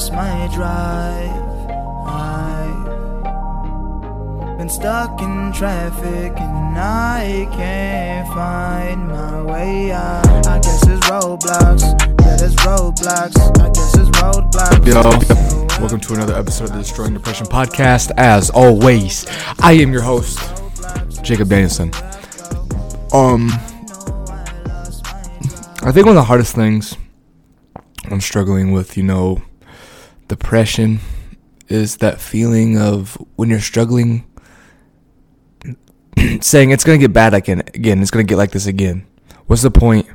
lost my drive. I've been stuck in traffic and I can't find my way out. I guess it's roadblocks. Yeah, there's roadblocks. I guess it's roadblocks. Yo, welcome to another episode of the Destroying Depression podcast. As always, I am your host, Jacob Danielson. Um, I think one of the hardest things I'm struggling with, you know, depression is that feeling of when you're struggling, saying it's gonna get bad again, again, it's gonna get like this again. What's the point?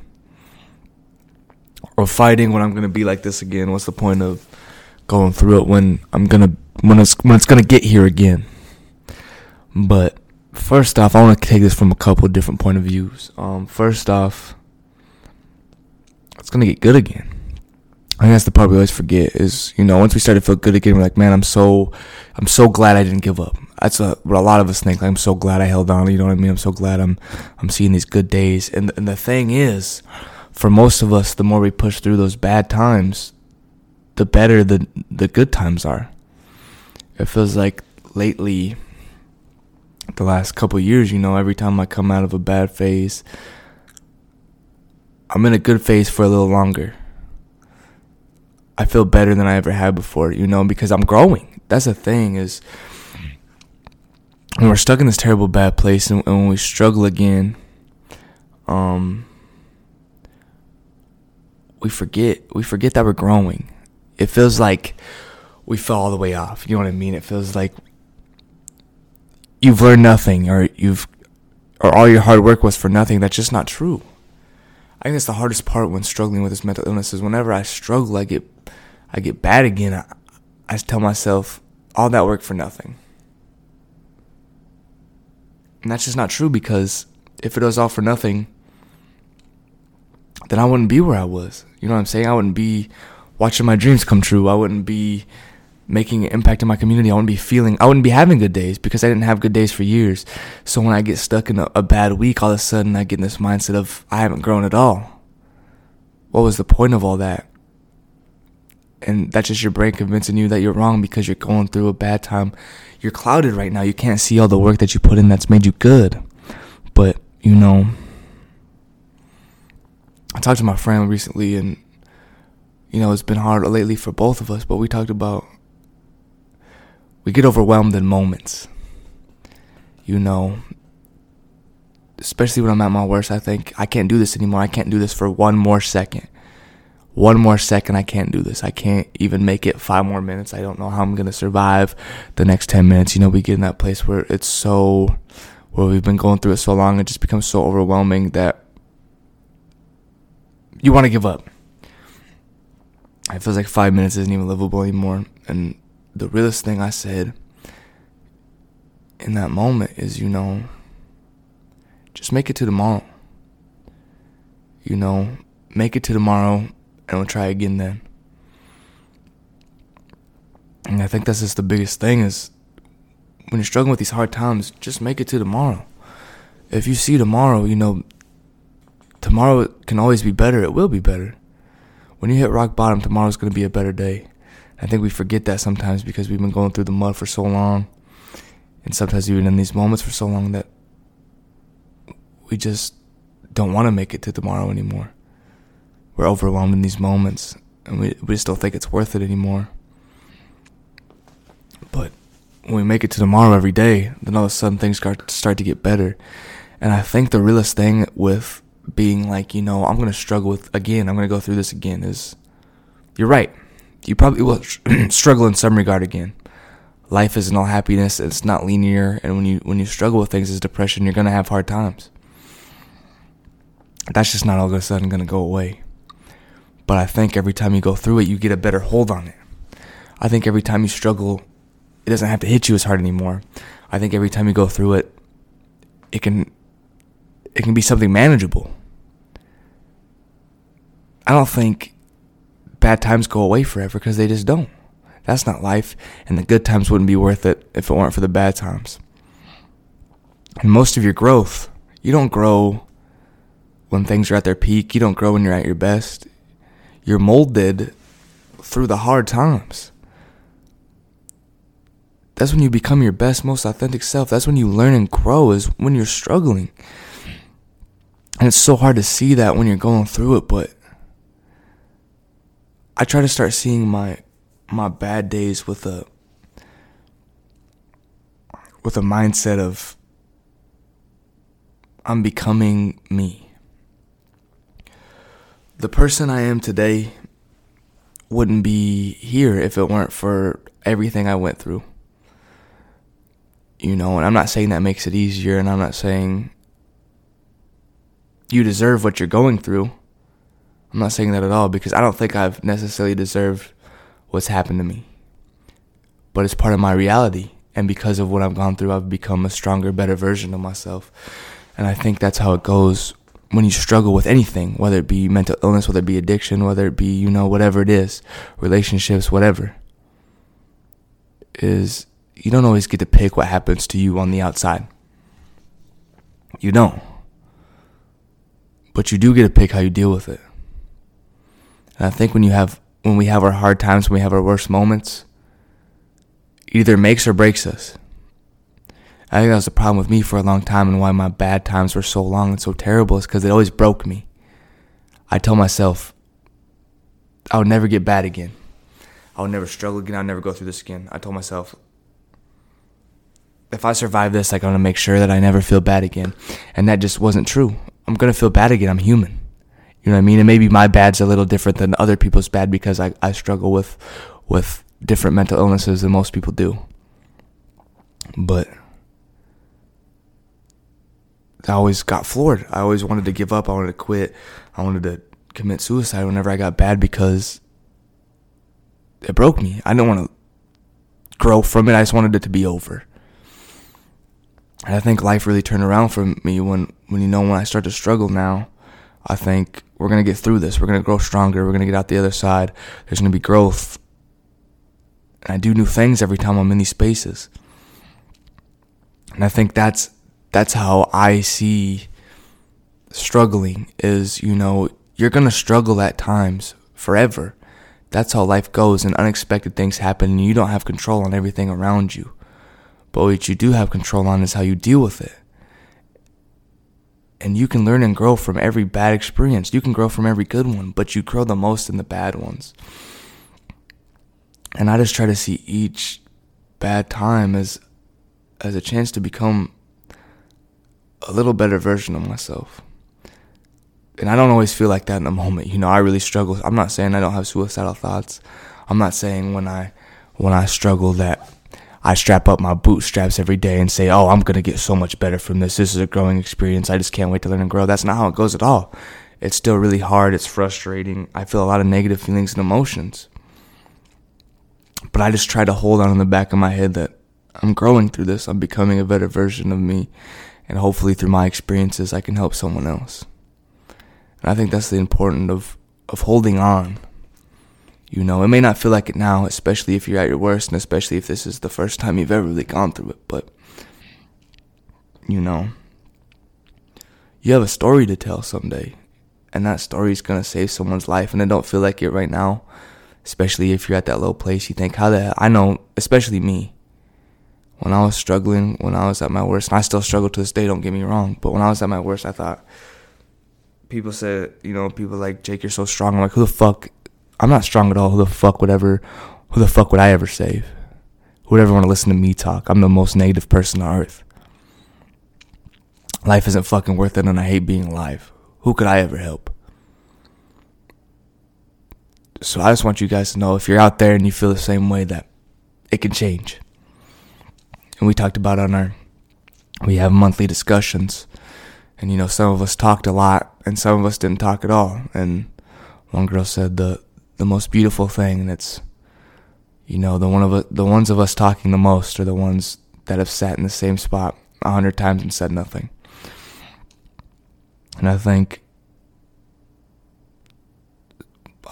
Or fighting when I'm gonna be like this again? What's the point of going through it when I'm gonna when it's when it's gonna get here again? But first off, I want to take this from a couple different point of views. Um, first off, it's gonna get good again. I think that's the part we always forget is you know once we start to feel good again, we're like, man, I'm so I'm so glad I didn't give up. That's a, what a lot of us think. Like, I'm so glad I held on. You know what I mean? I'm so glad I'm I'm seeing these good days. And and the thing is, for most of us, the more we push through those bad times, the better the the good times are. It feels like lately, the last couple years, you know, every time I come out of a bad phase, I'm in a good phase for a little longer. I feel better than I ever had before, you know, because I'm growing. That's the thing is when we're stuck in this terrible bad place and, and when we struggle again, um, we forget we forget that we're growing. It feels like we fell all the way off. You know what I mean? It feels like you've learned nothing or you've or all your hard work was for nothing. That's just not true. I think that's the hardest part when struggling with this mental illness is whenever I struggle, I get I get bad again. I, I tell myself all that work for nothing. And that's just not true because if it was all for nothing, then I wouldn't be where I was. You know what I'm saying? I wouldn't be watching my dreams come true. I wouldn't be making an impact in my community. I wouldn't be feeling, I wouldn't be having good days because I didn't have good days for years. So when I get stuck in a, a bad week, all of a sudden I get in this mindset of I haven't grown at all. What was the point of all that? And that's just your brain convincing you that you're wrong because you're going through a bad time. You're clouded right now. You can't see all the work that you put in that's made you good. But, you know, I talked to my friend recently and you know, it's been hard lately for both of us, but we talked about we get overwhelmed in moments. You know, especially when I'm at my worst, I think I can't do this anymore. I can't do this for one more second. One more second, I can't do this. I can't even make it five more minutes. I don't know how I'm going to survive the next 10 minutes. You know, we get in that place where it's so, where we've been going through it so long, it just becomes so overwhelming that you want to give up. It feels like five minutes isn't even livable anymore. And the realest thing I said in that moment is, you know, just make it to tomorrow. You know, make it to tomorrow and we'll try again then. And I think that's just the biggest thing is when you're struggling with these hard times, just make it to tomorrow. If you see tomorrow, you know, tomorrow can always be better. It will be better. When you hit rock bottom, tomorrow's going to be a better day. I think we forget that sometimes because we've been going through the mud for so long. And sometimes even in these moments for so long that we just don't want to make it to tomorrow anymore. We're overwhelmed in these moments and we, we just don't think it's worth it anymore. But when we make it to tomorrow every day, then all of a sudden things start, start to get better. And I think the realest thing with being like, you know, I'm going to struggle with, again, I'm going to go through this again is you're right you probably will struggle in some regard again. Life isn't all happiness; it's not linear, and when you when you struggle with things as depression, you're gonna have hard times. That's just not all of a sudden gonna go away. But I think every time you go through it, you get a better hold on it. I think every time you struggle, it doesn't have to hit you as hard anymore. I think every time you go through it, it can it can be something manageable. I don't think bad times go away forever because they just don't. That's not life, and the good times wouldn't be worth it if it weren't for the bad times. And most of your growth, you don't grow when things are at their peak. You don't grow when you're at your best. You're molded through the hard times. That's when you become your best, most authentic self. That's when you learn and grow, is when you're struggling. And it's so hard to see that when you're going through it, but I try to start seeing my my bad days with a with a mindset of I'm becoming me. The person I am today wouldn't be here if it weren't for everything I went through. You know, and I'm not saying that makes it easier, and I'm not saying you deserve what you're going through. I'm not saying that at all because I don't think I've necessarily deserved what's happened to me. But it's part of my reality. And because of what I've gone through, I've become a stronger, better version of myself. And I think that's how it goes when you struggle with anything, whether it be mental illness, whether it be addiction, whether it be, you know, whatever it is, relationships, whatever. Is you don't always get to pick what happens to you on the outside. You don't. But you do get to pick how you deal with it. And I think when you have when we have our hard times, when we have our worst moments, either makes or breaks us. I think that was the problem with me for a long time and why my bad times were so long and so terrible is because it always broke me. I told myself I would never get bad again. I would never struggle again. I'd never go through this again. I told myself if I survive this, I'm gonna make sure that I never feel bad again. And that just wasn't true. I'm gonna feel bad again. I'm human. You know what I mean? And maybe my bad's a little different than other people's bad because I, I struggle with with different mental illnesses than most people do. But I always got floored. I always wanted to give up. I wanted to quit. I wanted to commit suicide whenever I got bad because it broke me. I didn't want to grow from it. I just wanted it to be over. And I think life really turned around for me when, when you know, when I start to struggle now, I think we're going to get through this. We're going to grow stronger. We're going to get out the other side. There's going to be growth. And I do new things every time I'm in these spaces. And I think that's, that's how I see struggling is, you know, you're going to struggle at times forever. That's how life goes and unexpected things happen and you don't have control on everything around you. But what you do have control on is how you deal with it. And you can learn and grow from every bad experience. You can grow from every good one, but you grow the most in the bad ones. And I just try to see each bad time as as a chance to become a little better version of myself. And I don't always feel like that in the moment. You know, I really struggle. I'm not saying I don't have suicidal thoughts. I'm not saying when I when I struggle that I strap up my bootstraps every day and say, oh, I'm going to get so much better from this. This is a growing experience. I just can't wait to learn and grow. That's not how it goes at all. It's still really hard. It's frustrating. I feel a lot of negative feelings and emotions. But I just try to hold on in the back of my head that I'm growing through this. I'm becoming a better version of me. And hopefully through my experiences, I can help someone else. And I think that's the important of, of holding on you know, it may not feel like it now, especially if you're at your worst, and especially if this is the first time you've ever really gone through it. But, you know, you have a story to tell someday, and that story is going to save someone's life, and it don't feel like it right now, especially if you're at that low place. You think, how the hell? I know, especially me. When I was struggling, when I was at my worst, and I still struggle to this day, don't get me wrong, but when I was at my worst, I thought, people said, you know, people like, Jake, you're so strong. I'm like, who the fuck I'm not strong at all. Who the fuck would ever, who the fuck would I ever save? Who would ever want to listen to me talk? I'm the most negative person on earth. Life isn't fucking worth it and I hate being alive. Who could I ever help? So I just want you guys to know if you're out there and you feel the same way that it can change. And we talked about on our, we have monthly discussions. And you know, some of us talked a lot and some of us didn't talk at all. And one girl said the the most beautiful thing, it's you know the one of the ones of us talking the most are the ones that have sat in the same spot a hundred times and said nothing. And I think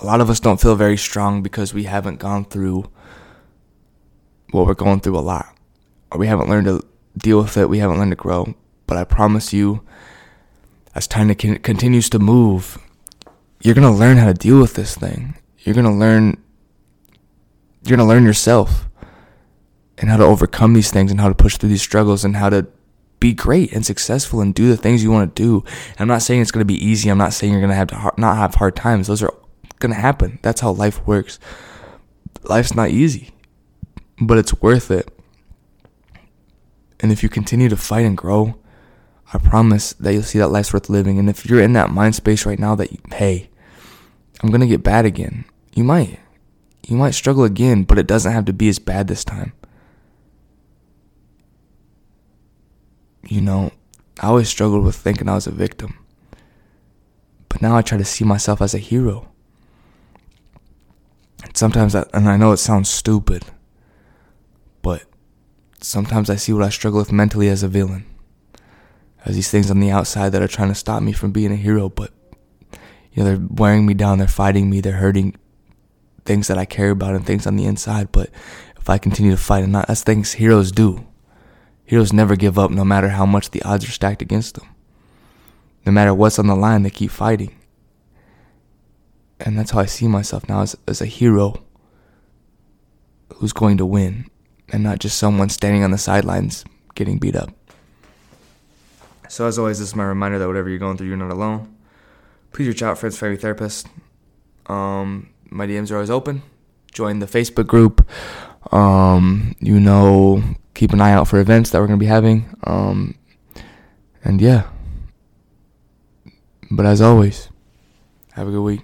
a lot of us don't feel very strong because we haven't gone through what we're going through a lot, or we haven't learned to deal with it. We haven't learned to grow. But I promise you, as time continues to move, you're gonna learn how to deal with this thing you're going to learn you're gonna learn yourself and how to overcome these things and how to push through these struggles and how to be great and successful and do the things you want to do. And I'm not saying it's going to be easy. I'm not saying you're going to have to not have hard times. Those are going to happen. That's how life works. Life's not easy, but it's worth it. And if you continue to fight and grow, I promise that you'll see that life's worth living. And if you're in that mind space right now that, hey, I'm going to get bad again, you might. You might struggle again, but it doesn't have to be as bad this time. You know, I always struggled with thinking I was a victim. But now I try to see myself as a hero. And sometimes, I, and I know it sounds stupid, sometimes I see what I struggle with mentally as a villain. As these things on the outside that are trying to stop me from being a hero, but you know, they're wearing me down, they're fighting me, they're hurting things that I care about and things on the inside. But if I continue to fight, and not, that's things heroes do. Heroes never give up no matter how much the odds are stacked against them. No matter what's on the line, they keep fighting. And that's how I see myself now as, as a hero who's going to win and not just someone standing on the sidelines getting beat up. So, as always, this is my reminder that whatever you're going through, you're not alone. Please reach out, friends, family, therapist. Um, my DMs are always open. Join the Facebook group. Um, you know, keep an eye out for events that we're going to be having. Um, and yeah. But as always, have a good week.